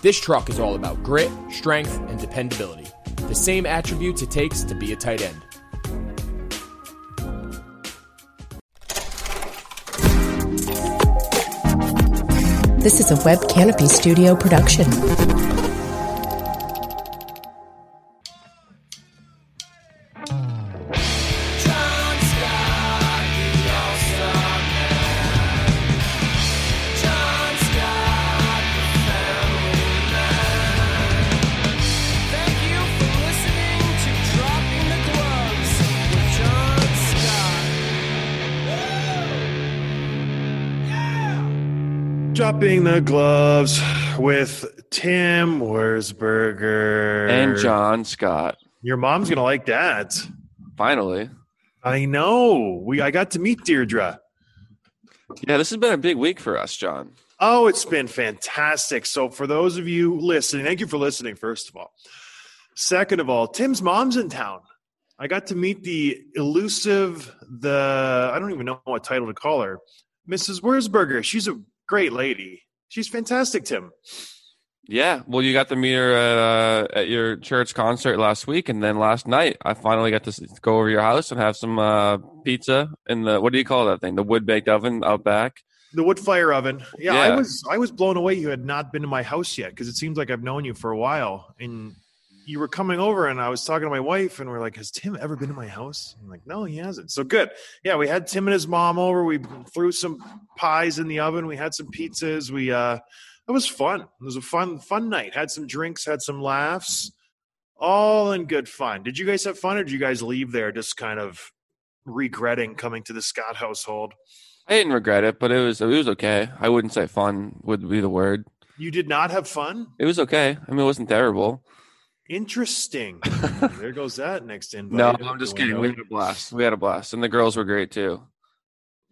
This truck is all about grit, strength, and dependability, the same attributes it takes to be a tight end. This is a Web Canopy Studio production. Dropping the gloves with Tim Wurzberger and John Scott. Your mom's gonna like that. Finally, I know. We I got to meet Deirdre. yeah, this has been a big week for us, John. Oh, it's been fantastic. So, for those of you listening, thank you for listening, first of all. Second of all, Tim's mom's in town. I got to meet the elusive, the, I don't even know what title to call her, Mrs. Wurzberger. She's a great lady. She's fantastic, Tim. Yeah, well, you got to meet her at, uh, at your church concert last week, and then last night I finally got to go over your house and have some uh, pizza in the what do you call that thing? The wood baked oven out back. The wood fire oven. Yeah, I was I was blown away you had not been to my house yet because it seems like I've known you for a while. And you were coming over and I was talking to my wife and we're like, Has Tim ever been to my house? I'm like, No, he hasn't. So good. Yeah, we had Tim and his mom over. We threw some pies in the oven. We had some pizzas. We uh it was fun. It was a fun, fun night. Had some drinks, had some laughs, all in good fun. Did you guys have fun or did you guys leave there just kind of regretting coming to the Scott household? I didn't regret it, but it was it was okay. I wouldn't say fun would be the word. You did not have fun? It was okay. I mean, it wasn't terrible. Interesting. there goes that next invite. No, I'm just kidding. We had a blast. We had a blast, and the girls were great too.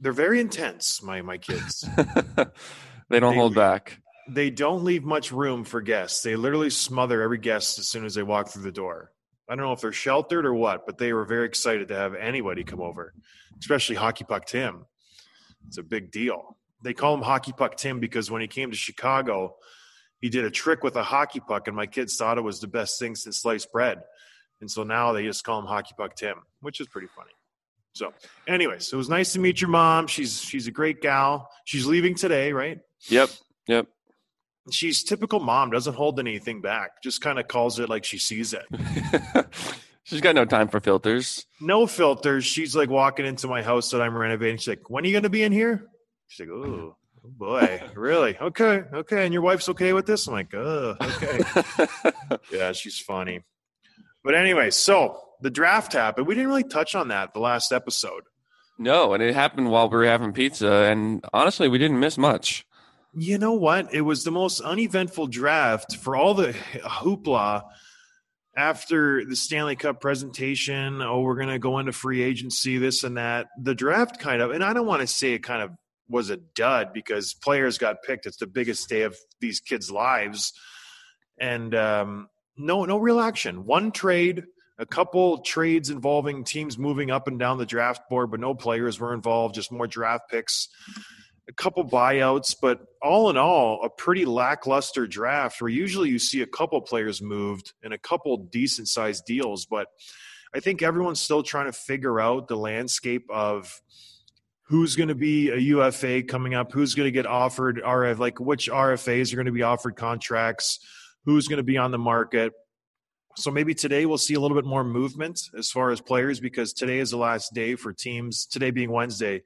They're very intense, my my kids. they don't They- hold back. they don't leave much room for guests. They literally smother every guest as soon as they walk through the door. I don't know if they're sheltered or what, but they were very excited to have anybody come over, especially Hockey Puck Tim. It's a big deal. They call him Hockey Puck Tim because when he came to Chicago, he did a trick with a hockey puck, and my kids thought it was the best thing since sliced bread. And so now they just call him Hockey Puck Tim, which is pretty funny. So, anyways, it was nice to meet your mom. She's she's a great gal. She's leaving today, right? Yep, yep. she's typical mom doesn't hold anything back just kind of calls it like she sees it She's got no time for filters. no filters she's like walking into my house that i'm renovating she's like when are you going to be in here she's like oh, oh boy really okay okay and your wife's okay with this i'm like oh okay yeah she's funny but anyway so the draft happened we didn't really touch on that the last episode no, and it happened while we were having pizza, and honestly, we didn't miss much. You know what? It was the most uneventful draft for all the hoopla after the Stanley Cup presentation. Oh, we're going to go into free agency, this and that. The draft kind of, and I don't want to say it kind of was a dud because players got picked. It's the biggest day of these kids' lives. And um, no, no real action. One trade, a couple trades involving teams moving up and down the draft board, but no players were involved, just more draft picks a couple buyouts, but all in all, a pretty lackluster draft where usually you see a couple players moved and a couple decent sized deals. But I think everyone's still trying to figure out the landscape of who's going to be a UFA coming up, who's going to get offered RF, like which RFAs are going to be offered contracts, who's going to be on the market. So maybe today we'll see a little bit more movement as far as players because today is the last day for teams, today being Wednesday,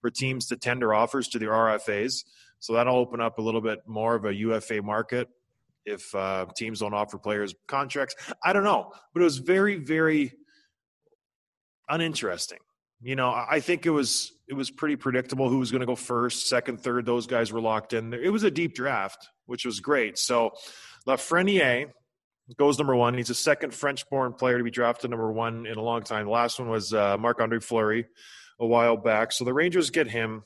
for teams to tender offers to their RFAs. So that'll open up a little bit more of a UFA market if uh, teams don't offer players contracts. I don't know, but it was very, very uninteresting. You know, I I think it was it was pretty predictable who was going to go first, second, third. Those guys were locked in. It was a deep draft, which was great. So Lafreniere, goes number one. He's the second French-born player to be drafted number one in a long time. The last one was uh, Marc-Andre Fleury a while back. So the Rangers get him.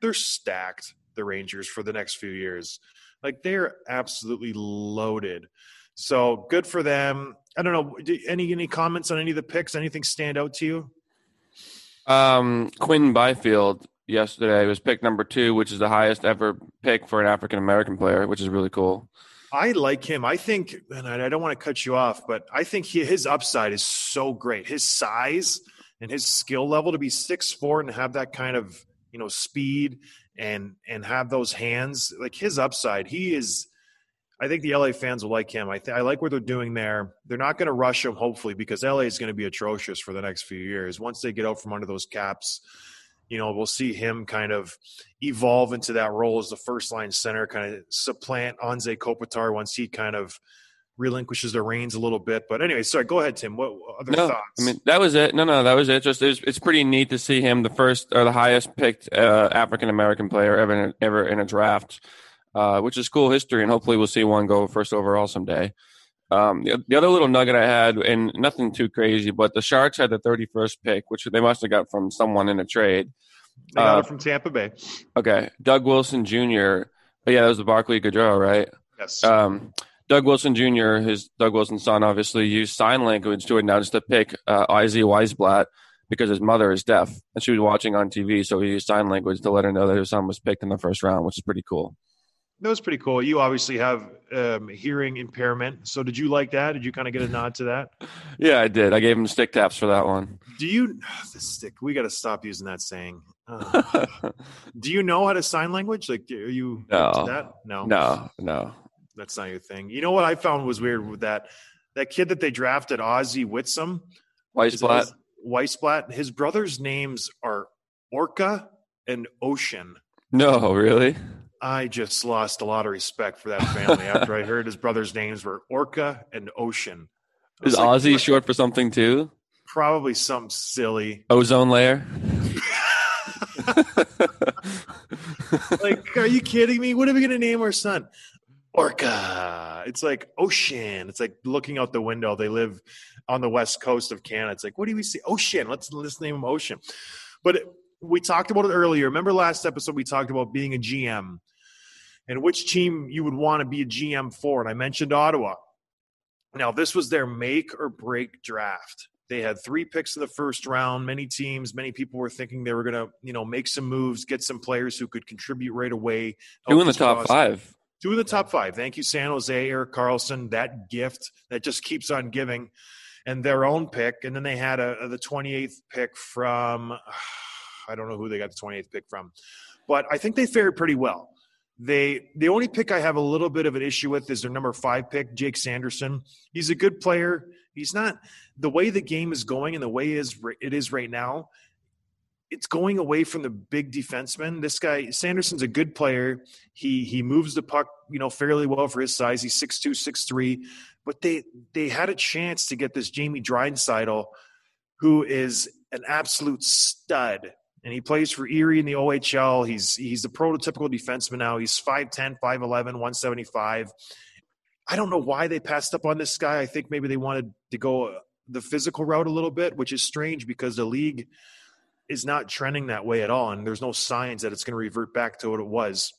They're stacked. The Rangers for the next few years, like they're absolutely loaded. So good for them. I don't know. Any any comments on any of the picks? Anything stand out to you? Um, Quinn Byfield yesterday was pick number two, which is the highest ever pick for an African American player, which is really cool. I like him. I think, and I don't want to cut you off, but I think he, his upside is so great. His size and his skill level to be six four and have that kind of you know speed and and have those hands like his upside. He is. I think the LA fans will like him. I, th- I like what they're doing there. They're not going to rush him, hopefully, because LA is going to be atrocious for the next few years. Once they get out from under those caps, you know, we'll see him kind of evolve into that role as the first line center, kind of supplant Anze Kopitar once he kind of relinquishes the reins a little bit. But anyway, sorry, go ahead, Tim. What other no, thoughts? I mean, that was it. No, no, that was it. Just it's, it's pretty neat to see him the first or the highest picked uh, African American player ever ever in a draft, uh, which is cool history, and hopefully we'll see one go first overall someday. Um, the, the, other little nugget I had, and nothing too crazy, but the Sharks had the 31st pick, which they must have got from someone in a trade. They got uh, it from Tampa Bay. Okay, Doug Wilson Jr. Oh, yeah, that was the Barclay Goodrow, right? Yes. Um, Doug Wilson Jr., his Doug Wilson's son, obviously used sign language to announce the pick uh, Iz Wiesblatt because his mother is deaf and she was watching on TV, so he used sign language to let her know that his son was picked in the first round, which is pretty cool. That was pretty cool. You obviously have um, hearing impairment, so did you like that? Did you kind of get a nod to that? yeah, I did. I gave him stick taps for that one. Do you the stick? We got to stop using that saying. Uh, do you know how to sign language? Like, are you no, that? No, no, no. That's not your thing. You know what I found was weird with that that kid that they drafted, Ozzie Whitsom, Wiesblatt. Wiesblatt. His brothers' names are Orca and Ocean. No, really. I just lost a lot of respect for that family after I heard his brothers' names were Orca and Ocean. Is like, Ozzy what? short for something too? Probably some silly. Ozone layer. like, are you kidding me? What are we going to name our son? Orca. It's like ocean. It's like looking out the window. They live on the west coast of Canada. It's like, what do we see? Ocean. Let's let's name him Ocean. But we talked about it earlier. Remember last episode we talked about being a GM and which team you would want to be a GM for. And I mentioned Ottawa. Now, this was their make or break draft. They had three picks in the first round. Many teams, many people were thinking they were going to, you know, make some moves, get some players who could contribute right away. Two in the top five. Two in the top five. Thank you, San Jose, Erik Karlsson. That gift that just keeps on giving, and their own pick. And then they had a, a the 28th pick from, I don't know who they got the 28th pick from, but I think they fared pretty well. They the only pick I have a little bit of an issue with is their number five pick, Jake Sanderson. He's a good player. He's not the way the game is going and the way is it is right now. It's going away from the big defenseman. This guy Sanderson's a good player. He he moves the puck, you know, fairly well for his size. He's six two, six three. But they they had a chance to get this Jamie Drysdale, who is an absolute stud and he plays for Erie in the OHL. He's he's the prototypical defenseman now. He's 5'10, 5'11, 175. I don't know why they passed up on this guy. I think maybe they wanted to go uh, the physical route a little bit, which is strange because the league is not trending that way at all, and there's no signs that it's going to revert back to what it was.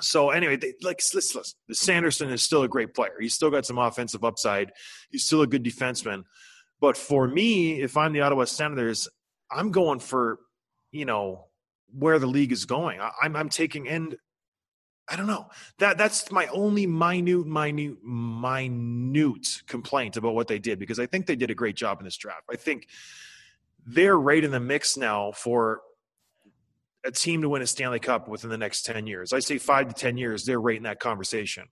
So anyway, they, like listen, Sanderson is still a great player. He's still got some offensive upside. He's still a good defenseman. But for me, if I'm the Ottawa Senators, I'm going for you know where the league is going. I, I'm I'm taking and I don't know that that's my only minute minute minute complaint about what they did because I think they did a great job in this draft. I think they're right in the mix now for a team to win a Stanley Cup within the next 10 years. I say five to 10 years, they're right in that conversation.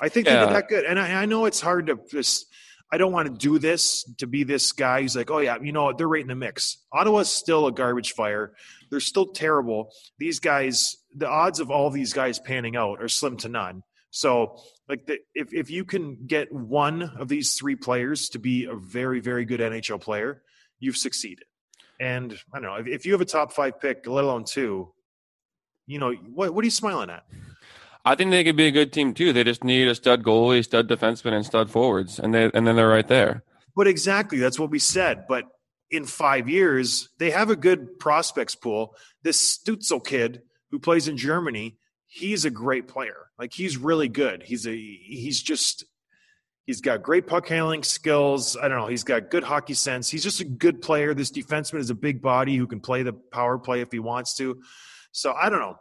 I think yeah. they did that good. And I, I, know it's hard to just I don't want to do this to be this guy who's like, oh yeah, you know, what? they're right in the mix. Ottawa's still a garbage fire. They're still terrible. These guys, the odds of all these guys panning out are slim to none. So, like, the, if if you can get one of these three players to be a very very good NHL player, you've succeeded. And I don't know if, if you have a top five pick, let alone two, you know, what what are you smiling at? I think they could be a good team too. They just need a stud goalie, stud defenseman, and stud forwards, and they and then they're right there. But exactly, that's what we said. But in five years, they have a good prospects pool. This Stützle kid who plays in Germany, he's a great player. Like he's really good. He's a he's just he's got great puck handling skills. I don't know. He's got good hockey sense. He's just a good player. This defenseman is a big body who can play the power play if he wants to. So I don't know.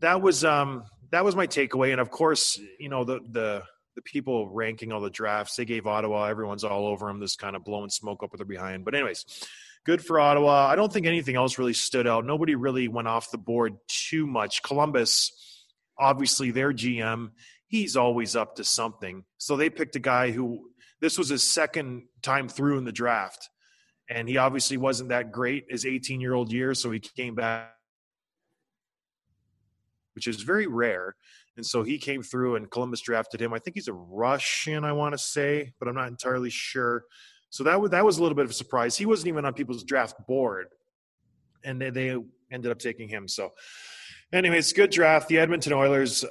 That was um that was my takeaway. And of course, you know the the the people ranking all the drafts, they gave Ottawa. Everyone's all over them. This kind of blowing smoke up with their behind. But anyways, good for Ottawa. I don't think anything else really stood out. Nobody really went off the board too much. Columbus, obviously, their GM, he's always up to something. So they picked a guy who this was his second time through in the draft. And he obviously wasn't that great his 18 year old year. So he came back, which is very rare. And so he came through and Columbus drafted him. I think he's a Russian, I want to say, but I'm not entirely sure. So that was that was a little bit of a surprise. He wasn't even on people's draft board, and they, they ended up taking him. So, anyways, good draft. The Edmonton Oilers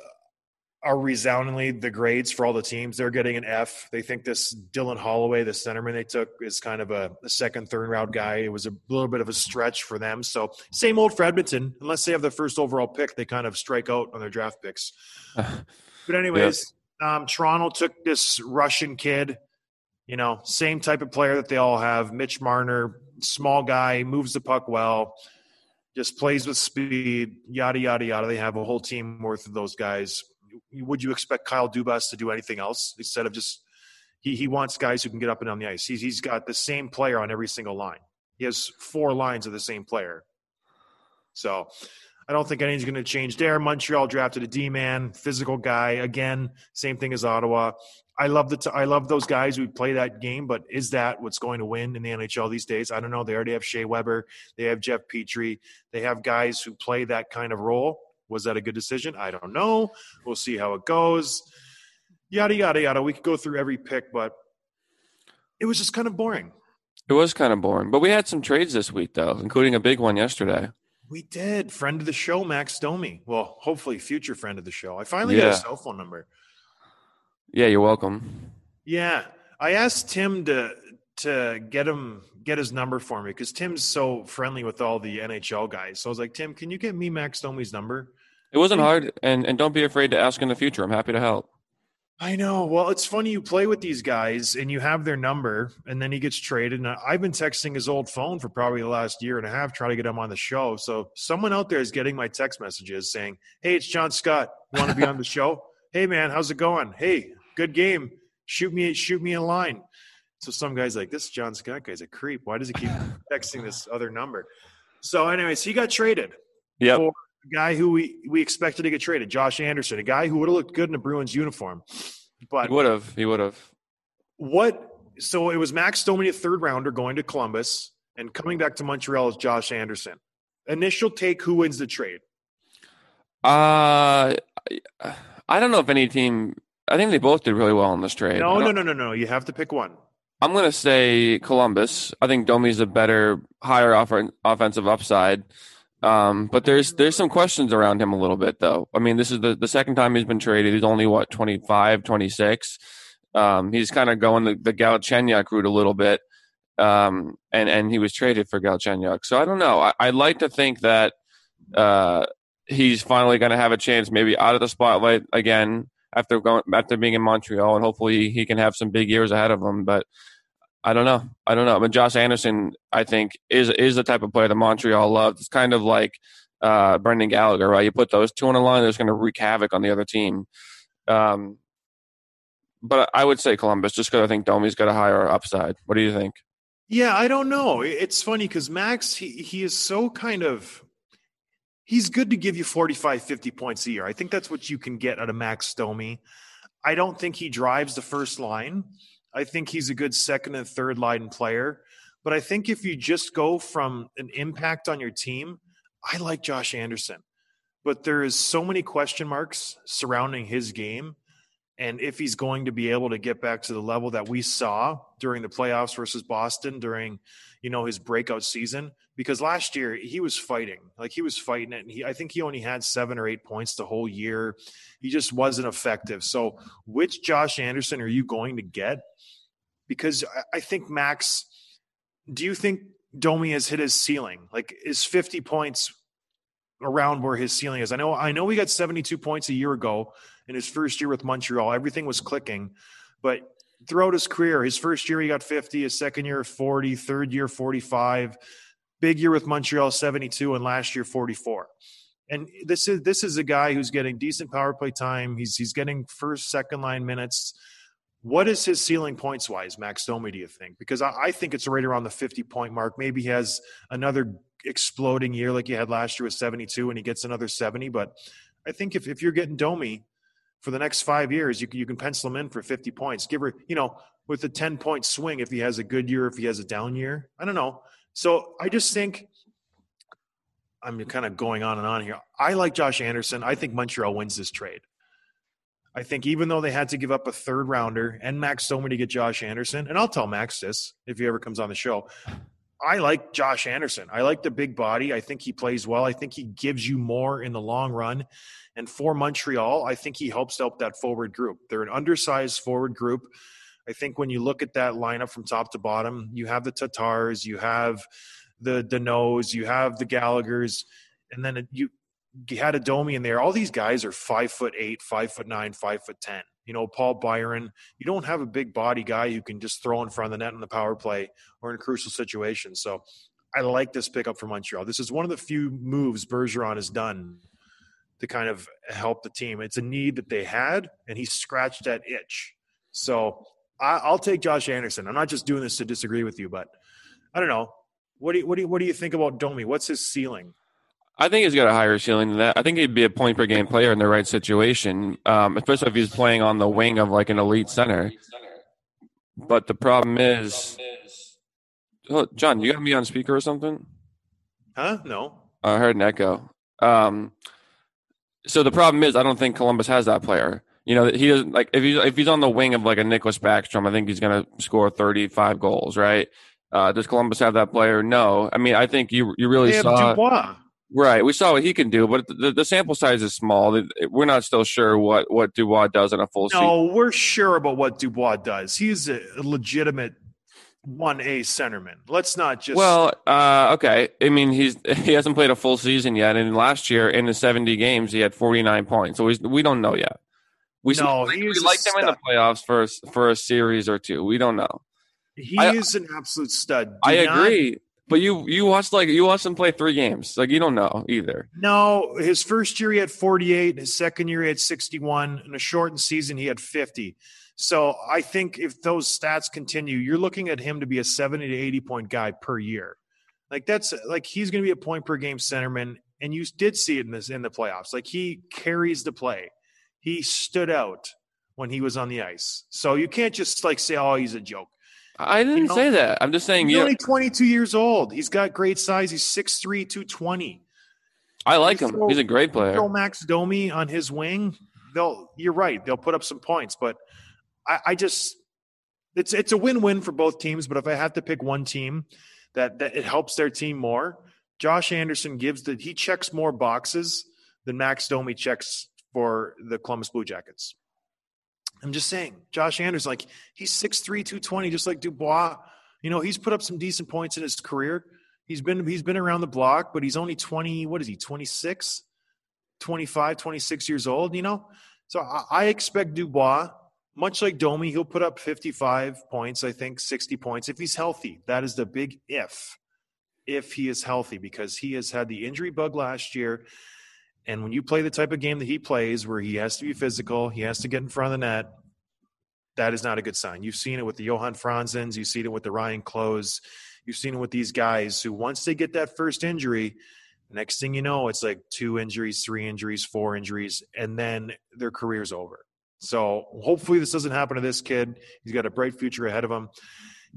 are resoundingly the grades for all the teams. They're getting an F. They think this Dylan Holloway, the centerman they took, is kind of a, a, second, third round guy. It was a little bit of a stretch for them. So same old for Edmonton. Unless they have the first overall pick, they kind of strike out on their draft picks. but anyways, yeah. um, Toronto took this Russian kid. You know, same type of player that they all have. Mitch Marner, small guy, moves the puck well, just plays with speed, yada yada yada. They have a whole team worth of those guys would you expect Kyle Dubas to do anything else instead of just he he wants guys who can get up and down the ice. He's he's got the same player on every single line. He has four lines of the same player. So I don't think anything's going to change there. Montreal drafted a D man, physical guy. Again, same thing as Ottawa. I love the t- I love those guys who play that game, but is that what's going to win in the NHL these days? I don't know. They already have Shea Weber, they have Jeff Petry, they have guys who play that kind of role. Was that a good decision? I don't know. We'll see how it goes. Yada, yada, yada. We could go through every pick, but it was just kind of boring. It was kind of boring. But we had some trades this week, though, including a big one yesterday. We did. Friend of the show, Max Domi. Well, hopefully, future friend of the show. I finally yeah. got a cell phone number. Yeah, you're welcome. Yeah. I asked Tim to to get him get his number for me because Tim's so friendly with all the NHL guys. So I was like, Tim, can you get me Max Domi's number? It wasn't hard, and and don't be afraid to ask in the future. I'm happy to help. I know. Well, it's funny you play with these guys and you have their number, and then he gets traded. And I've been texting his old phone for probably the last year and a half, trying to get him on the show. So someone out there is getting my text messages saying, "Hey, it's John Scott. Want to be on the show? Hey, man, how's it going? Hey, good game. Shoot me, shoot me a line." So some guy's like, "This John Scott guy's a creep. Why does he keep texting this other number?" So, anyways, he got traded. Yeah guy who we, we expected to get traded, Josh Anderson, a guy who would have looked good in a Bruins uniform. But he would have. He would have. What? So it was Max Domi, a third rounder, going to Columbus, and coming back to Montreal is Josh Anderson. Initial take: Who wins the trade? Uh, I don't know if any team. I think they both did really well in this trade. No, no, no, no, no. You have to pick one. I'm going to say Columbus. I think Domi's a better, higher off- offensive upside. Um, but there's there's some questions around him a little bit though. I mean, this is the, the second time he's been traded. He's only what 25, 26. Um, he's kind of going the, the Galchenyuk route a little bit. Um, and and he was traded for Galchenyuk. So I don't know. I, I'd like to think that uh, he's finally going to have a chance, maybe out of the spotlight again after going after being in Montreal, and hopefully he can have some big years ahead of him. But I don't know. I don't know. But Josh Anderson, I think, is is the type of player that Montreal loves. It's kind of like uh, Brendan Gallagher, right? You put those two on the line, there's going to wreak havoc on the other team. Um, but I would say Columbus, just because I think Domi's got a higher upside. What do you think? Yeah, I don't know. It's funny because Max, he, he is so kind of he's good to give you 45, 50 points a year. I think that's what you can get out of Max Domi. I don't think he drives the first line. I think he's a good second and third line player. But I think if you just go from an impact on your team, I like Josh Anderson. But there is so many question marks surrounding his game. and if he's going to be able to get back to the level that we saw during the playoffs versus Boston during, you know, his breakout season, because last year he was fighting, like he was fighting it. And he, I think he only had seven or eight points the whole year. He just wasn't effective. So, which Josh Anderson are you going to get? Because I think Max, do you think Domi has hit his ceiling? Like, is 50 points around where his ceiling is? I know, I know we got 72 points a year ago in his first year with Montreal. Everything was clicking, but throughout his career, his first year he got 50, his second year 40, third year 45, big year with Montreal 72, and last year 44. And this is this is a guy who's getting decent power play time. He's he's getting first, second line minutes. What is his ceiling points wise, Max Domi, do you think? Because I, I, think it's right around the 50 point mark. Maybe he has another exploding year like he had last year with 72 and he gets another 70. But I think if, if you're getting Domi, for the next five years, you can, you can pencil him in for 50 points. Give her, you know, with a 10 point swing if he has a good year, if he has a down year. I don't know. So I just think I'm kind of going on and on here. I like Josh Anderson. I think Montreal wins this trade. I think even though they had to give up a third rounder and Max Domi to get Josh Anderson, and I'll tell Max this if he ever comes on the show. I like Josh Anderson. I like the big body. I think he plays well. I think he gives you more in the long run. And for Montreal, I think he helps out that forward group. They're an undersized forward group. I think when you look at that lineup from top to bottom, you have the Tatars, you have the Danaults, you have the Gallaghers, and then you you had a Domi in there. All these guys are five foot eight, five foot nine, five foot ten. You know, Paul Byron. You don't have a big body guy who can just throw in front of the net in the power play or in crucial situations. So I like this pickup for Montreal. This is one of the few moves Bergevin has done to kind of help the team. It's a need that they had, and he scratched that itch. So I, will take Josh Anderson. I'm not just doing this to disagree with you, but I don't know. What do you, what do you, what do you think about Domi? What's his ceiling? I think he's got a higher ceiling than that. I think he'd be a point per game player in the right situation, um, especially if he's playing on the wing of like an elite center. But the problem is, oh, John, you got me on speaker or something? Huh? No. I heard an echo. Um, so the problem is, I don't think Columbus has that player. You know, he doesn't like if he's if he's on the wing of like a Nicklas Backstrom, I think he's going to score thirty five goals, right? Uh, does Columbus have that player? No. I mean, I think you you really they saw Dubois. Right, we saw what he can do, but the, the sample size is small. We're not still sure what what Dubois does in a full season. No, we're sure about what Dubois does. He's a legitimate one A centerman. Let's not just. Well, uh, okay. I mean, he's he hasn't played a full season yet, and last year in the seventy games, he had forty nine points. So we don't know yet. We no, we liked him in the playoffs for for a series or two. We don't know. He I, is an absolute stud. Do I not, agree. But you you watched like you watched him play three games. Like you don't know either. No, his first year he had 48, his second year he had 61, in a shortened season he had 50. So I think if those stats continue, you're looking at him to be a 70 to 80 point guy per year. Like that's like he's going to be a point per game centerman, and you did see it in this in the playoffs. Like he carries the play. He stood out when he was on the ice. So you can't just like say, "Oh, he's a joke." I didn't you know? say that. I'm just saying he's only 22 years old. He's got great size. He's 6'3", 220. I like him. Throw, he's a great player. Throw Max Domi on his wing. They'll. You're right. They'll put up some points, but I, I just it's it's a win-win for both teams. But if I have to pick one team that that it helps their team more, Josh Anderson gives the he checks more boxes than Max Domi checks for the Columbus Blue Jackets. I'm just saying, Josh Anderson, like he's 6'3", 220, just like Dubois. You know, he's put up some decent points in his career. He's been he's been around the block, but he's only 20, what is he, 26, 25, 26 years old, you know? So I, I expect Dubois much like Domi, he'll put up 55 points, I think 60 points if he's healthy. That is the big if, if he is healthy, because he has had the injury bug last year. And when you play the type of game that he plays, where he has to be physical, he has to get in front of the net, that is not a good sign. You've seen it with the Johan Franzens, you've seen it with the Ryan Clowe, you've seen it with these guys who, once they get that first injury, next thing you know, it's like two injuries, three injuries, four injuries, and then their career's over. So hopefully this doesn't happen to this kid. He's got a bright future ahead of him.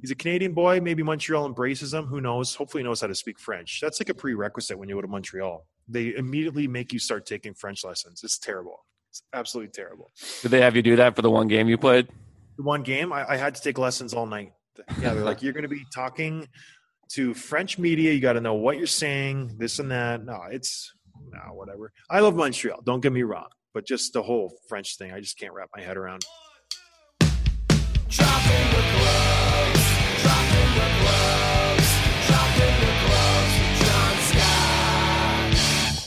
He's a Canadian boy. Maybe Montreal embraces him. Who knows? Hopefully, he knows how to speak French. That's like a prerequisite when you go to Montreal. They immediately make you start taking French lessons. It's terrible. It's absolutely terrible. Did they have you do that for the one game you played? The one game, I, I had to take lessons all night. Yeah, they're like, you're going to be talking to French media. You got to know what you're saying, this and that. No, it's no, whatever. I love Montreal. Don't get me wrong, but just the whole French thing, I just can't wrap my head around.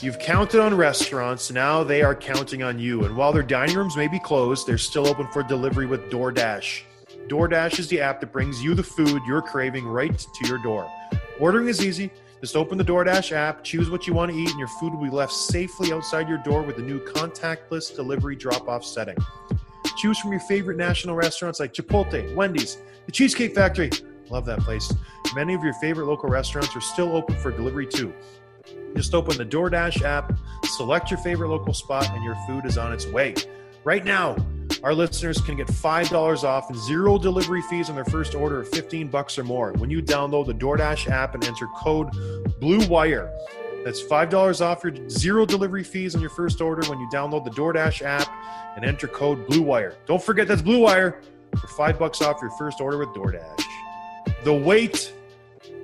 You've counted on restaurants, now they are counting on you. And while their dining rooms may be closed, they're still open for delivery with DoorDash. DoorDash is the app that brings you the food you're craving right to your door. Ordering is easy. Just open the DoorDash app, choose what you want to eat, and your food will be left safely outside your door with the new contactless delivery drop off setting. Choose from your favorite national restaurants like Chipotle, Wendy's, the Cheesecake Factory. Love that place. Many of your favorite local restaurants are still open for delivery too. Just open the DoorDash app, select your favorite local spot, and your food is on its way. Right now, our listeners can get $5 off and zero delivery fees on their first order of 15 bucks or more when you download the DoorDash app and enter code BLUEWIRE. That's $5 off your zero delivery fees on your first order when you download the DoorDash app and enter code BLUEWIRE. Don't forget that's BLUEWIRE for 5 bucks off your first order with DoorDash. The wait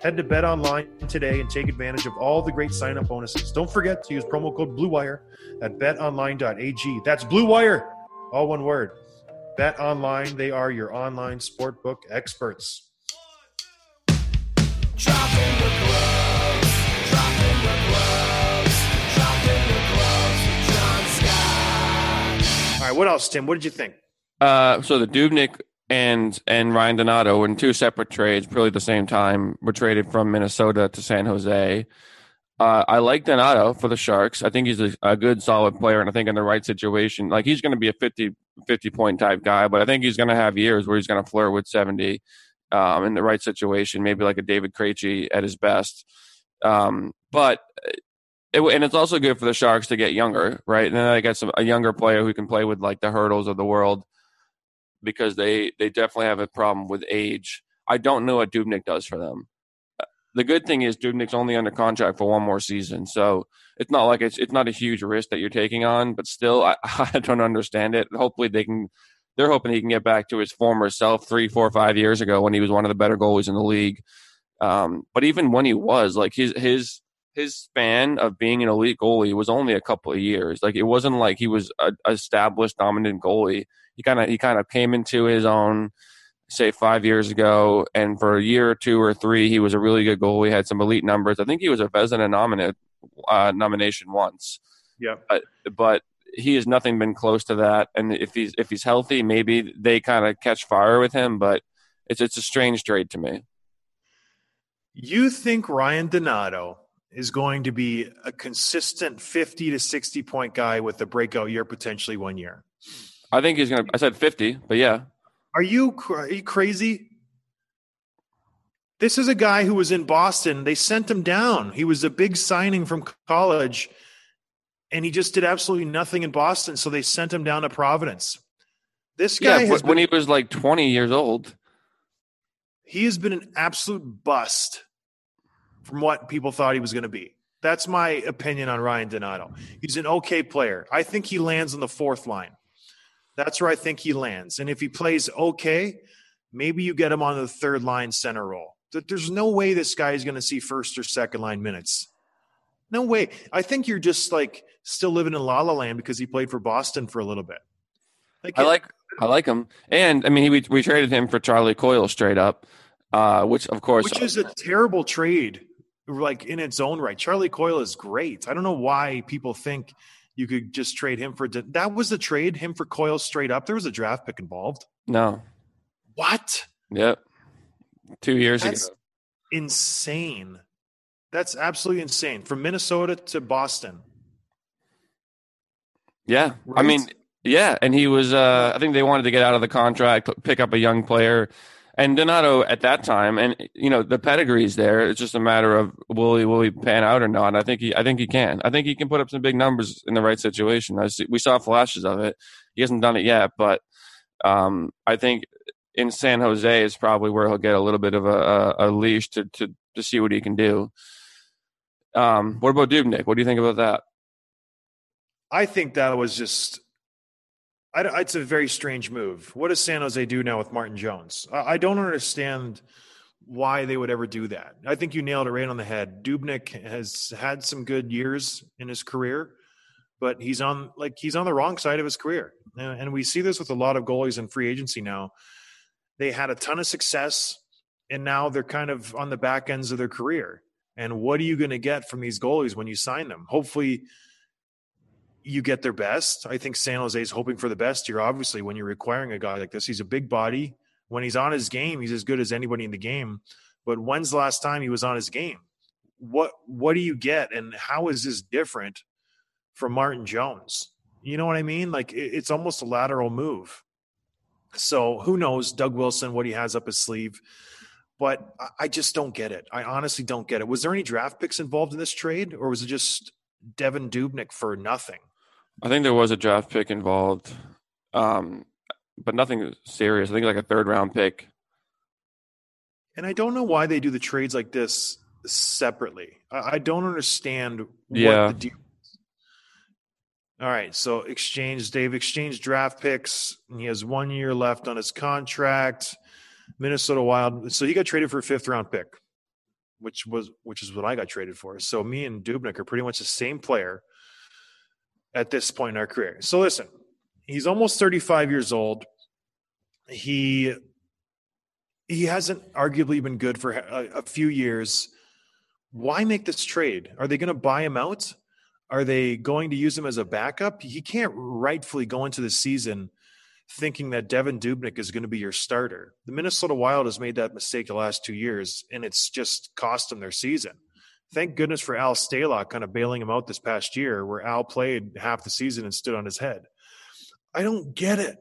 Head to Bet Online today and take advantage of all the great sign up bonuses. Don't forget to use promo code BLUEWIRE at betonline.ag. That's Blue Wire, all one word. Bet Online, they are your online sportbook experts. All right, what else, Tim? What did you think? Uh, so the Dubnyk and and Ryan Donato in two separate trades, at the same time, were traded from Minnesota to San Jose. Uh, I like Donato for the Sharks. I think he's a, a, good, solid player, and I think in the right situation, like he's going to be a 50, 50 point type guy, but I think he's going to have years where he's going to flirt with 70 um, in the right situation, maybe like a David Krejci at his best. Um, but it, and it's also good for the Sharks to get younger, right? And then I get some a younger player who can play with like the Hertls of the world because they they definitely have a problem with age. I don't know what Dubnyk does for them. The good thing is Dubnyk's only under contract for one more season, so it's not like it's it's not a huge risk that you're taking on. But still, I, I don't understand it. Hopefully, they can. They're hoping he can get back to his former self three, four, five years ago when he was one of the better goalies in the league. Um, but even when he was, like his his his span of being an elite goalie was only a couple of years. Like it wasn't like he was a established dominant goalie. He kind of he kind of came into his own, say five years ago, and for a year or two or three, he was a really good goalie. Had some elite numbers. I think he was a Vezina nominate uh, nomination once. Yeah, but, but he has nothing been close to that. And if he's if he's healthy, maybe they kind of catch fire with him. But it's it's a strange trade to me. You think Ryan Donato is going to be a consistent 50 to 60 point guy with a breakout year potentially one year. I think he's going to I said 50, but yeah. Are you are you crazy? This is a guy who was in Boston. They sent him down. He was a big signing from college and he just did absolutely nothing in Boston, so they sent him down to Providence. This guy yeah, when been, he was like 20 years old. He has been an absolute bust from what people thought he was going to be. That's my opinion on Ryan Donato. He's an okay player. I think he lands on the fourth line. That's where I think he lands. And if he plays okay, maybe you get him on the third line center role. There's no way this guy is going to see first or second line minutes. No way. I think you're just like still living in La La Land because he played for Boston for a little bit. Like, I like I like him, and I mean we we traded him for Charlie Coyle straight up, uh, which of course which is a terrible trade like in its own right. Charlie Coyle is great. I don't know why people think you could just trade him for that was the trade him for Coyle straight up. There was a draft pick involved. No. What? Yep. Two years That's ago. Insane. That's absolutely insane. From Minnesota to Boston. Yeah. Right? I mean, Yeah, and he was. Uh, I think they wanted to get out of the contract, pick up a young player, and Donato at that time, and you know the pedigree's there. It's just a matter of will he will he pan out or not. I think he, I think he can. I think he can put up some big numbers in the right situation. I see, we saw flashes of it. He hasn't done it yet, but um, I think in San Jose is probably where he'll get a little bit of a, a, a leash to, to to see what he can do. Um, what about Dubnyk? What do you think about that? I think that was just I, it's a very strange move. What does San Jose do now with Martin Jones? I, I, don't understand why they would ever do that. I think you nailed it right on the head. Dubnyk has had some good years in his career, but he's on like he's on the wrong side of his career, and, and we see this with a lot of goalies in free agency now. They had a ton of success, and now they're kind of on the back ends of their career. And what are you going to get from these goalies when you sign them? Hopefully you get their best. I think San Jose is hoping for the best here. Obviously, when you're requiring a guy like this, he's a big body. When he's on his game, he's as good as anybody in the game. But when's the last time he was on his game? What what do you get, and how is this different from Martin Jones? You know what I mean? Like it's almost a lateral move. So who knows, Doug Wilson, what he has up his sleeve. But I just don't get it. I honestly don't get it. Was there any draft picks involved in this trade, or was it just Devin Dubnyk for nothing? I think there was a draft pick involved, um, but nothing serious. I think like a third round pick. And I don't know why they do the trades like this separately. I, I don't understand yeah. the deal is. All right, so exchange Dave exchanged draft picks, and he has one year left on his contract. Minnesota Wild, so he got traded for a fifth round pick, which was which is what I got traded for. So me and Dubnyk are pretty much the same player at this point in our career. So listen, he's almost 35 years old. He he hasn't arguably been good for a, a few years. Why make this trade? Are they going to buy him out? Are they going to use him as a backup? He can't rightfully go into the season thinking that Devin Dubnyk is going to be your starter. The Minnesota Wild has made that mistake the last two years, and it's just cost them their season thank goodness for Al Stalock kind of bailing him out this past year, where Al played half the season and stood on his head. I don't get it.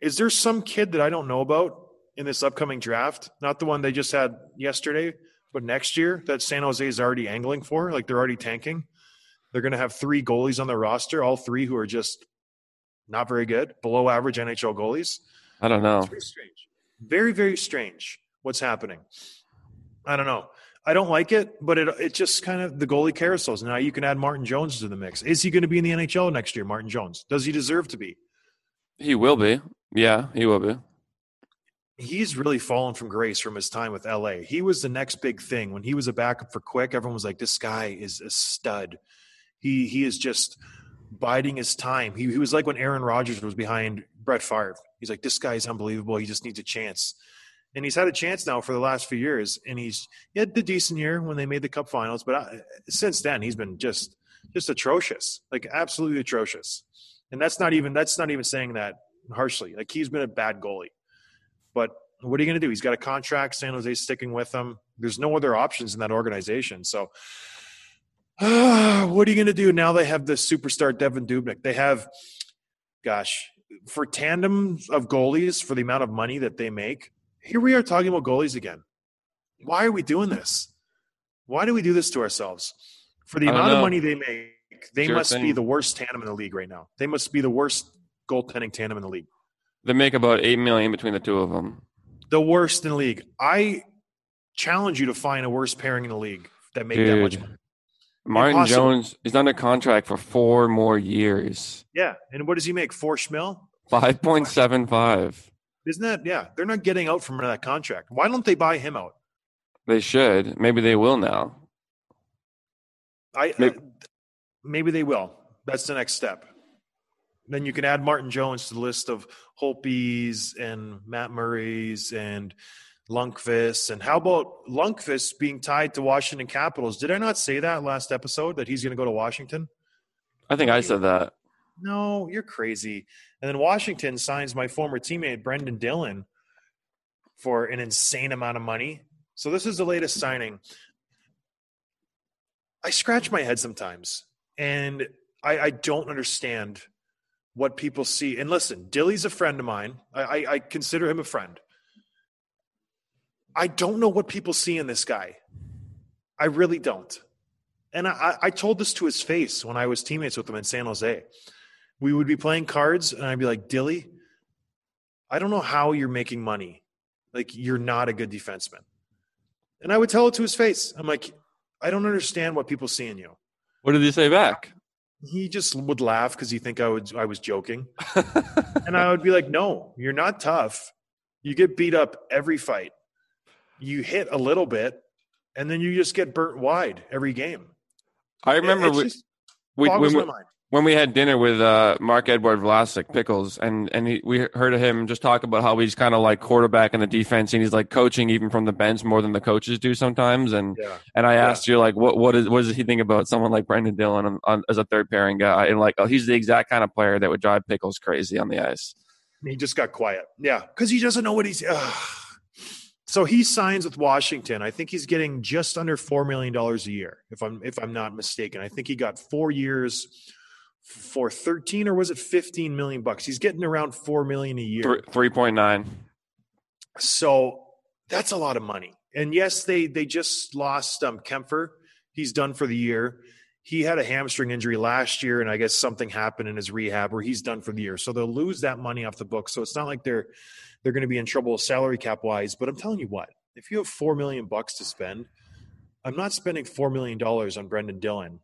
Is there some kid that I don't know about in this upcoming draft? Not the one they just had yesterday, but next year that San Jose is already angling for? Like they're already tanking. They're going to have three goalies on their roster, all three who are just not very good, below average NHL goalies. I don't know. It's very strange. Very, very strange what's happening. I don't know. I don't like it, but it it just kind of the goalie carousels. Now you can add Martin Jones to the mix. Is he going to be in the NHL next year, Martin Jones? Does he deserve to be? He will be. Yeah, he will be. He's really fallen from grace from his time with LA. He was the next big thing. When he was a backup for Quick, everyone was like, This guy is a stud. He he is just biding his time. He, he was like when Aaron Rodgers was behind Brett Favre. He's like, This guy is unbelievable. He just needs a chance and he's had a chance now for the last few years, and he's he had the decent year when they made the Cup Finals, but I, since then he's been just just atrocious, like absolutely atrocious. And that's not even that's not even saying that harshly. Like he's been a bad goalie, but what are you going to do? He's got a contract. San Jose's sticking with him. There's no other options in that organization. So, uh, what are you going to do now? They have the superstar Devin Dubnyk. They have, gosh, for tandems of goalies for the amount of money that they make, here we are talking about goalies again. Why are we doing this? Why do we do this to ourselves? For the amount know. of money they make, they sure must thing. be the worst tandem in the league right now. They must be the worst goaltending tandem in the league. They make about eight million between the two of them. The worst in the league. I challenge you to find a worse pairing in the league that make Dude. that much money. Martin Impossible. Jones is under contract for four more years. Yeah, and what does he make? Four schmil. Five point seven five. Isn't that yeah? They're not getting out from that contract. Why don't they buy him out? They should. Maybe they will now. I maybe, uh, maybe they will. That's the next step. Then you can add Martin Jones to the list of Holtbys and Matt Murray's and Lundqvist. And how about Lundqvist being tied to Washington Capitals? Did I not say that last episode that he's going to go to Washington? I think I said that. No, you're crazy. And then Washington signs my former teammate Brendan Dillon for an insane amount of money. So this is the latest signing. I scratch my head sometimes, and I, I don't understand what people see. And listen, Dilly's a friend of mine. I, I, I consider him a friend. I don't know what people see in this guy. I really don't. And I, I told this to his face when I was teammates with him in San Jose. We would be playing cards, and I'd be like, Dilly, I don't know how you're making money. Like, you're not a good defenseman. And I would tell it to his face. I'm like, I don't understand what people see in you. What did he say back? He just would laugh because he think I would I was joking. and I would be like, No, you're not tough. You get beat up every fight. You hit a little bit, and then you just get burnt wide every game. I remember it, we, we, when, we, when we had dinner with uh, Marc-Edouard Vlasic Pickles, and and he, we heard him just talk about how he's kind of like quarterback in the defense, and he's like coaching even from the bench more than the coaches do sometimes. And yeah. and I asked yeah. you like, what what is what does he think about someone like Brenden Dillon on, on, as a third pairing guy? And like, oh, he's the exact kind of player that would drive Pickles crazy on the ice. He just got quiet, yeah, because he doesn't know what he's. So he signs with Washington. I think he's getting just under four million dollars a year, if I'm if I'm not mistaken. I think he got four years for 13 or was it 15 million bucks? He's getting around 4 million a year. 3.9. So that's a lot of money. And yes, they they just lost um Kempny. He's done for the year. He had a hamstring injury last year, and I guess something happened in his rehab where he's done for the year. So they'll lose that money off the book. So it's not like they're they're going to be in trouble salary cap wise. But I'm telling you what, if you have four million bucks to spend, I'm not spending four million dollars on Brenden Dillon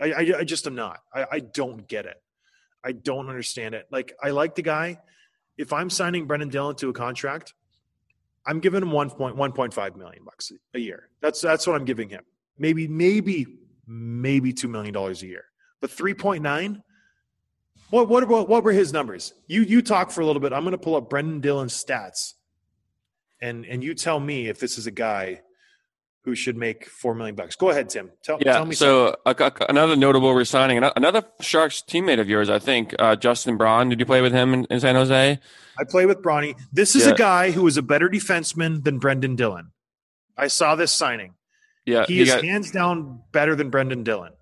I, I, I just am not. I, I don't get it. I don't understand it. Like I like the guy. If I'm signing Brenden Dillon to a contract, I'm giving him 1.1.5 million bucks a year. That's that's what I'm giving him. Maybe maybe maybe two million dollars a year. But 3.9. What what what what were his numbers? You you talk for a little bit. I'm going to pull up Brenden Dillon's stats, and and you tell me if this is a guy who should make four million bucks. Go ahead, Tim. Tell, yeah, tell me. So another notable resigning, another Sharks teammate of yours, I think, uh, Justin Braun. Did you play with him in, in San Jose? I play with Bronny. This is yeah. a guy who is a better defenseman than Brenden Dillon. I saw this signing. Yeah, he, he is got, hands down better than Brenden Dillon.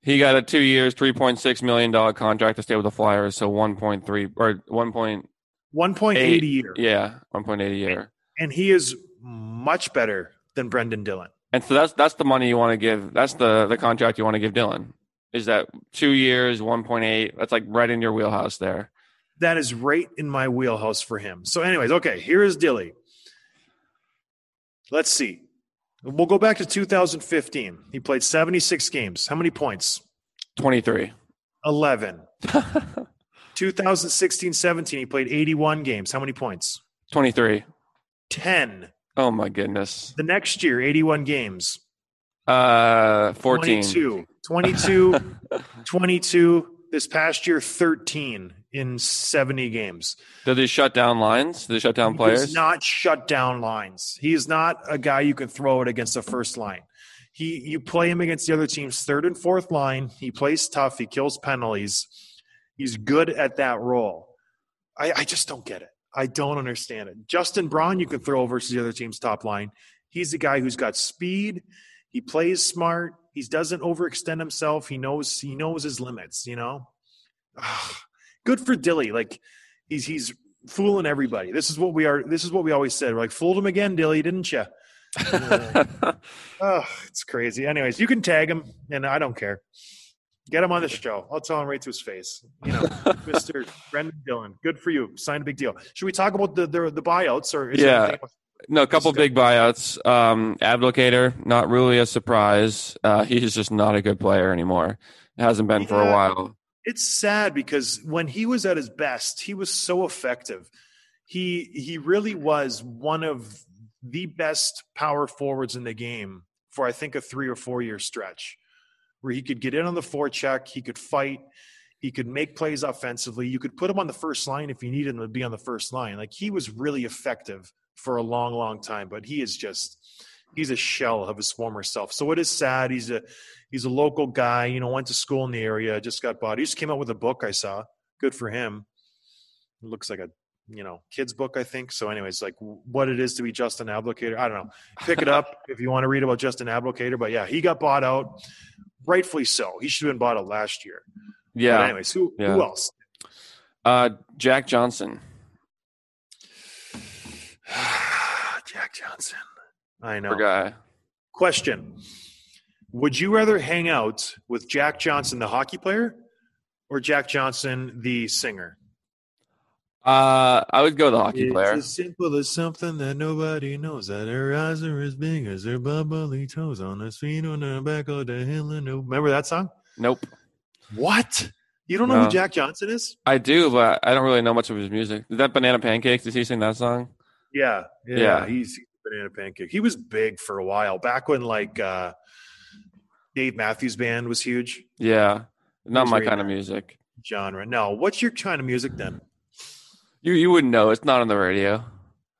He got a two years, three point six million dollar contract to stay with the Flyers. So one point three or one point one point eight a year. Yeah, one point eight a year. And he is much better than Brenden Dillon. And so that's that's the money you want to give. That's the the contract you want to give Dillon. Is that two years, one point eight? That's like right in your wheelhouse there. That is right in my wheelhouse for him. So, anyways, okay, here is Dilly. Let's see. We'll go back to 2015. He played 76 games. How many points? 23. 11. 2016 17, he played 81 games. How many points? 23. 10. Oh my goodness. The next year, 81 games. Uh 14. 22. 22. 22. This past year, 13 in 70 games. Did they shut down lines? Did they shut down he players? Not shut down lines. He is not a guy you can throw it against the first line. He you play him against the other team's third and fourth line. He plays tough. He kills penalties. He's good at that role. I, I just don't get it. I don't understand it. Justin Braun, you can throw versus the other team's top line. He's the guy who's got speed. He plays smart. He doesn't overextend himself. He knows he knows his limits. You know, good for Dilly. Like he's he's fooling everybody. This is what we are. This is what we always said. We're like fooled him again, Dilly, didn't you? oh, it's crazy. Anyways, you can tag him, and I don't care. Get him on the show. I'll tell him right to his face. You know, Mr. Brenden Dillon. Good for you. Signed a big deal. Should we talk about the the, the buyouts or yeah? No, a couple big buyouts. Um, not really a surprise. Uh, he's just not a good player anymore. It hasn't been yeah, for a while. It's sad because when he was at his best, he was so effective. He he really was one of the best power forwards in the game for I think a three or four year stretch where he could get in on the forecheck, he could fight, he could make plays offensively. You could put him on the first line if you needed him to be on the first line. Like he was really effective for a long, long time, but he is just he's a shell of his former self. So it is sad. He's a he's a local guy, you know, went to school in the area, just got bought. He just came out with a book I saw. Good for him. It looks like a you know kids book i think so anyways like what it is to be justin abdelkader i don't know pick it up if you want to read about justin abdelkader but yeah he got bought out rightfully so. He should have been bought out last year. Yeah. But anyways, who Yeah. who else? Uh, Jack Johnson. Jack Johnson. I know. Poor guy. Question: Would you rather hang out with Jack Johnson, the hockey player, or Jack Johnson, the singer? Uh, I would go the hockey player. It's as simple as something that nobody knows. That her eyes are as big as her bubbly toes on the feet on the back of the hill. And the- Remember that song? Nope. What? You don't know No. who Jack Johnson is? I do, but I don't really know much of his music. Is that Banana Pancakes? Did he sing that song? Yeah, yeah. Yeah. He's, he's banana pancake. He was big for a while back when like uh, Dave Matthews Band was huge Yeah. Not my kind of music. genre. No, what's your kind of music then? You you wouldn't know. It's not on the radio.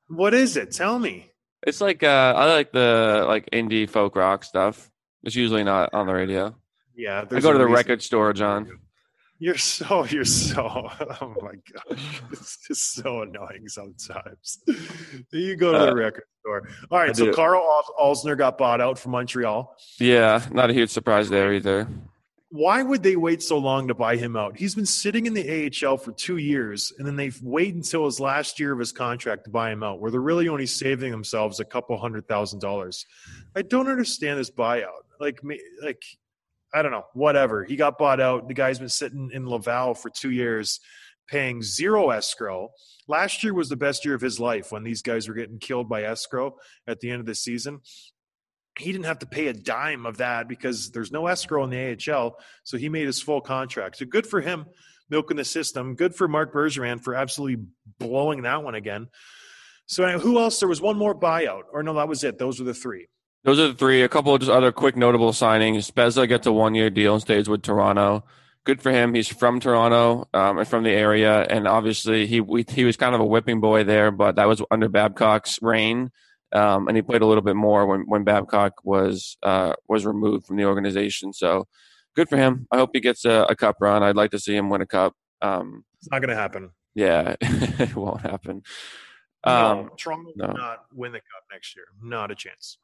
What is it? Tell me. It's like uh, I like the like indie folk rock stuff. It's usually not on the radio. Yeah, I go to the record store, John. You're so you're so oh my god, it's just so annoying sometimes. you go to the Uh, record store. All right, I so do. Karl Alzner got bought out from Montreal. Yeah, not a huge surprise there either. Why would they wait so long to buy him out? He's been sitting in the AHL for two years, and then they wait until his last year of his contract to buy him out, where they're really only saving themselves a couple hundred thousand dollars. I don't understand this buyout. Like, like I don't know. Whatever. He got bought out. The guy's been sitting in Laval for two years, paying zero escrow. Last year was the best year of his life when these guys were getting killed by escrow at the end of the season. He didn't have to pay a dime of that because there's no escrow in the AHL. So he made his full contract. So good for him milking the system. Good for Marc Bergevin for absolutely blowing that one again. So who else? There was one more buyout, or no, that was it. Those were the three. Those are the three. A couple of just other quick notable signings. Spezza gets a one year deal and stays with Toronto. Good for him. He's from Toronto um, and from the area, and obviously he we, he was kind of a whipping boy there, but that was under Babcock's reign, um, and he played a little bit more when when Babcock was uh, was removed from the organization. So good for him. I hope he gets a, a cup run. I'd like to see him win a cup. Um, It's not going to happen. yeah, it won't happen. no, Um, Toronto no. will not win the cup next year. Not a chance.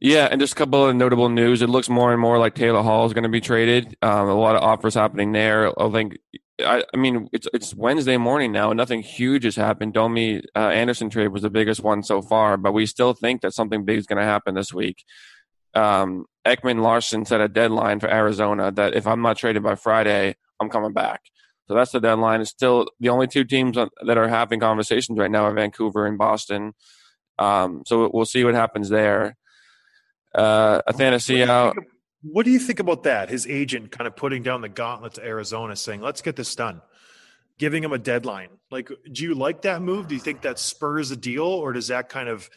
Yeah, and just a couple of notable news. It looks more and more like Taylor Hall is going to be traded. Um, a lot of offers happening there. I think, I, I mean, it's it's Wednesday morning now, and nothing huge has happened. Domi uh, Anderson trade was the biggest one so far, but we still think that something big is going to happen this week. Um, Ekman Larsson set a deadline for Arizona that if I'm not traded by Friday, I'm coming back. So that's the deadline. It's still the only two teams that are having conversations right now are Vancouver and Boston. Um, so we'll see what happens there. Uh, What Athanasiou, of- What do you think about that? His agent kind of putting down the gauntlet to Arizona, saying, "Let's get this done," giving him a deadline. Like, do you like that move? Do you think that spurs a deal, or does that kind of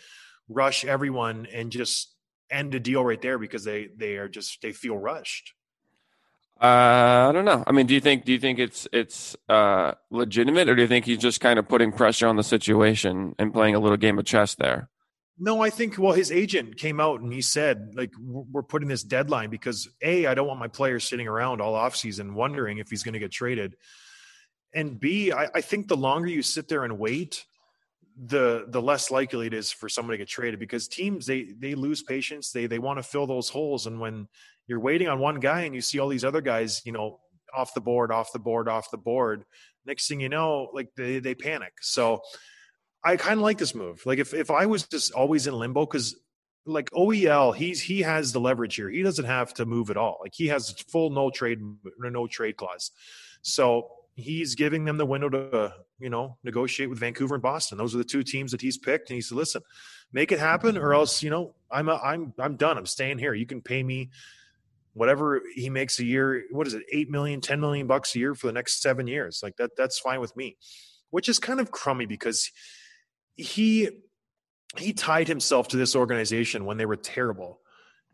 rush everyone and just end a deal right there because they they are just they feel rushed? uh, I don't know. I mean, do you think do you think it's it's uh, legitimate, or do you think he's just kind of putting pressure on the situation and playing a little game of chess there? No, I think well, his agent came out and he said like we're putting this deadline because a I don't want my player sitting around all offseason wondering if he's going to get traded, and b I, I think the longer you sit there and wait, the the less likely it is for someone to get traded because teams they they lose patience. They they want to fill those holes. And when you're waiting on one guy and you see all these other guys you know off the board off the board off the board next thing you know like they they panic. So I kind of like this move. Like if if I was just always in limbo because like OEL, he's he has the leverage here. He doesn't have to move at all. Like he has full no trade no trade clause. So he's giving them the window to you know negotiate with Vancouver and Boston. Those are the two teams that he's picked, and he said, "Listen, make it happen, or else you know I'm a, I'm I'm done. I'm staying here. You can pay me." Whatever he makes a year, what is it, eight million, ten million bucks a year for the next seven years? Like that, that's fine with me. Which is kind of crummy because he he tied himself to this organization when they were terrible.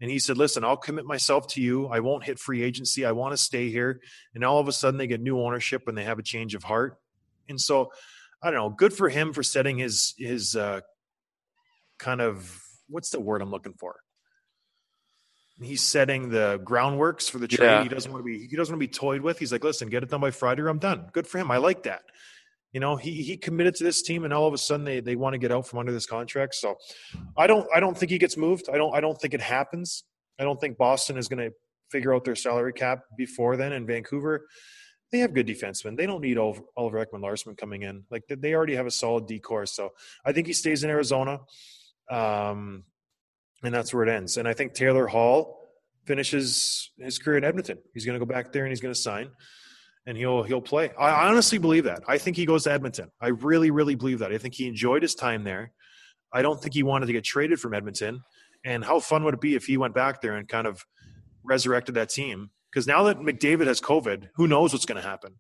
And he said listen i'll commit myself to you. I won't hit free agency. I want to stay here. And all of a sudden they get new ownership and they have a change of heart. And so i don't know good for him for setting his his uh kind of what's the word i'm looking for? He's setting the groundworks for the trade Yeah. he doesn't want to be he doesn't want to be toyed with. He's like listen get it done by friday or i'm done. Good for him. I like that you know he he committed to this team and all of a sudden they they want to get out from under this contract so i don't i don't think he gets moved i don't i don't think it happens i don't think boston is going to figure out their salary cap before then in Vancouver, they have good defensemen. They don't need Oliver, Ekman Larsson coming in. Like they already have a solid decor. So I think he stays in Arizona. Um, and that's where it ends. And I think Taylor Hall finishes his career in Edmonton. He's going to go back there and he's going to sign and he'll he'll play. I honestly believe that. I think he goes to Edmonton. I really really believe that. I think he enjoyed his time there. I don't think he wanted to get traded from Edmonton. And how fun would it be if he went back there and kind of resurrected that team? Because now that McDavid has COVID, who knows what's going to happen?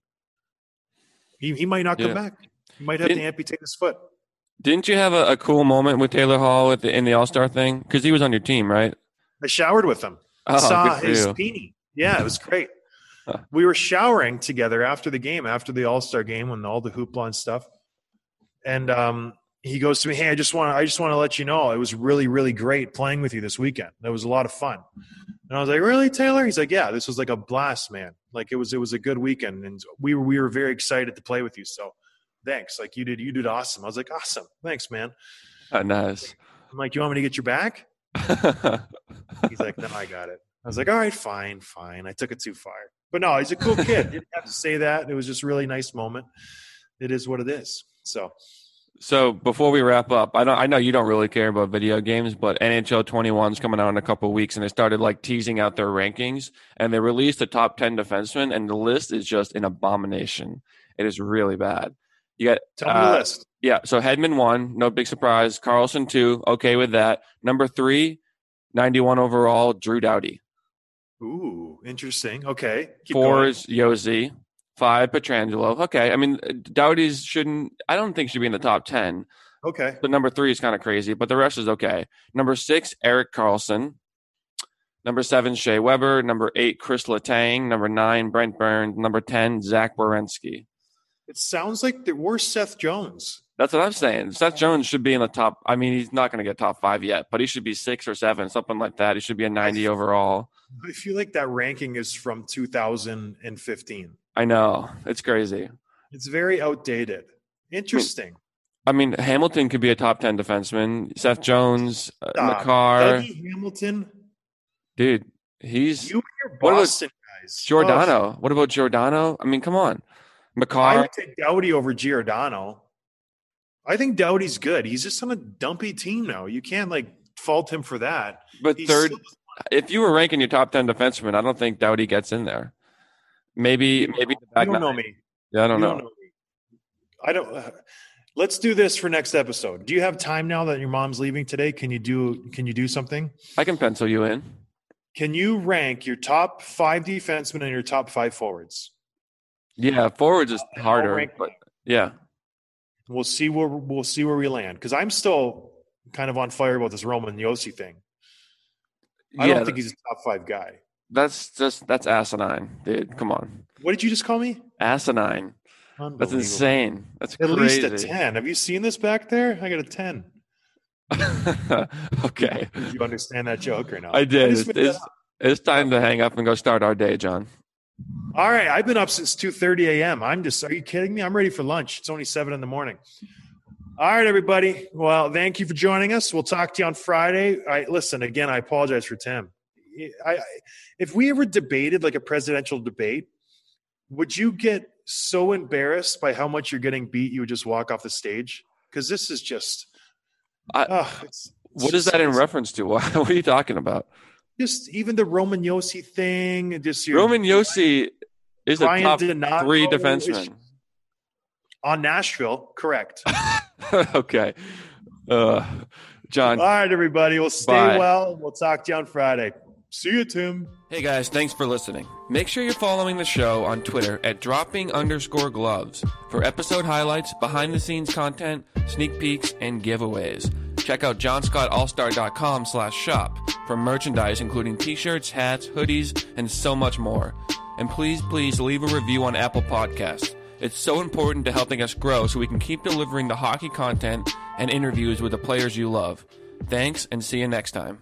He he might not come yeah. back. He might have Didn't, to amputate his foot. Didn't you have a, a cool moment with Taylor Hall the, in the All Star thing? Because he was on your team, right? I showered with him. Oh, saw his you. beanie. Yeah, it was great. We were showering together after the game, after the All Star game, when all the hoopla and stuff. And um, he goes to me, "Hey, I just want to, I just want to let you know it was really, really great playing with you this weekend. It was a lot of fun." And I was like, "Really, Taylor?" He's like, "Yeah, this was like a blast, man. Like it was, it was a good weekend, and we were, we were very excited to play with you. So, thanks. Like you did, you did awesome." I was like, "Awesome, thanks, man." Oh, nice. I'm like, "You want me to get your back?" He's like, "No, I got it." I was like, "All right, fine, fine." I took it too far. But no, he's a cool kid. Didn't have to say that. It was just a really nice moment. It is what it is. So. So before we wrap up, I know I know you don't really care about video games, but NHL 21 is coming out in a couple weeks, and they started like teasing out their rankings, and they released the top 10 defensemen, and the list is just an abomination. It is really bad. You got Tell uh, the list. Yeah, so Hedman one, no big surprise. Carlson two, okay with that. Number three, 91 overall, Drew Doughty. Ooh, interesting. Okay. Keep Four going. is Josi. Five, Pietrangelo. Okay. I mean, Doughty's shouldn't, I don't think should be in the top 10. Okay. But number three is kind of crazy, but the rest is okay. Number six, Erik Karlsson. Number seven, Shea Weber. Number eight, Chris Letang. Number nine, Brent Burns. Number 10, Zach Werenski. It sounds like the worst Seth Jones. That's what I'm saying. Seth Jones should be in the top. I mean, he's not going to get top five yet, but he should be six or seven, something like that. He should be a 90 overall. I feel like that ranking is from 2015. I know. It's crazy. It's very outdated. Interesting. I mean, Hamilton could be a top 10 defenseman. Seth Jones, uh, Makar. Dougie Hamilton? Dude, he's. You and your Boston guys. Giordano. Oh. What about Giordano? I mean, come on. Makar. I would take Doughty over Giordano. I think Doughty's good. He's just on a dumpy team now. You can't like fault him for that. But He's third, if you were ranking your top ten defensemen, I don't think Doughty gets in there. Maybe, maybe the back. You don't nine. know me. Yeah, I don't know. Don't know I don't. Uh, let's do this for next episode. Do you have time now that your mom's leaving today? Can you do? Can you do something? I can pencil you in. Can you rank your top five defensemen and your top five forwards? Yeah, forwards is harder, but yeah. We'll see where we'll see where we land because I'm still kind of on fire about this Roman Josi thing. I yeah, don't think he's a top five guy. That's just that's asinine, dude. Come on. What did you just call me? Asinine. That's insane. That's at crazy. least a ten. Have you seen this back there? I got a ten. okay. Did you understand that joke or not? I did. I it's, it's, time to hang up and go start our day, John. All right. I've been up since two thirty a.m. I'm just. Are you kidding me? I'm ready for lunch. It's only seven in the morning. All right, everybody. Well, thank you for joining us. We'll talk to you on Friday. I listen again. I apologize for Tim. I, I, if we ever debated like a presidential debate, would you get so embarrassed by how much you're getting beat you would just walk off the stage? Because this is just. I, oh, it's, it's what is that in reference to? What, what are you talking about? Just even the Roman Josi thing. Just your, Roman Josi is Brian a top three defenseman on Nashville. Correct. okay. Uh, John. All right, everybody. We'll stay bye. well. We'll talk to you on Friday. See you, Tim. Hey guys, thanks for listening. Make sure you're following the show on Twitter at dropping underscore gloves for episode highlights, behind the scenes content, sneak peeks, and giveaways. Check out johnscottallstar.com slash shop for merchandise including t-shirts, hats, hoodies, and so much more. And please, please leave a review on Apple Podcasts. It's so important to helping us grow so we can keep delivering the hockey content and interviews with the players you love. Thanks and see you next time.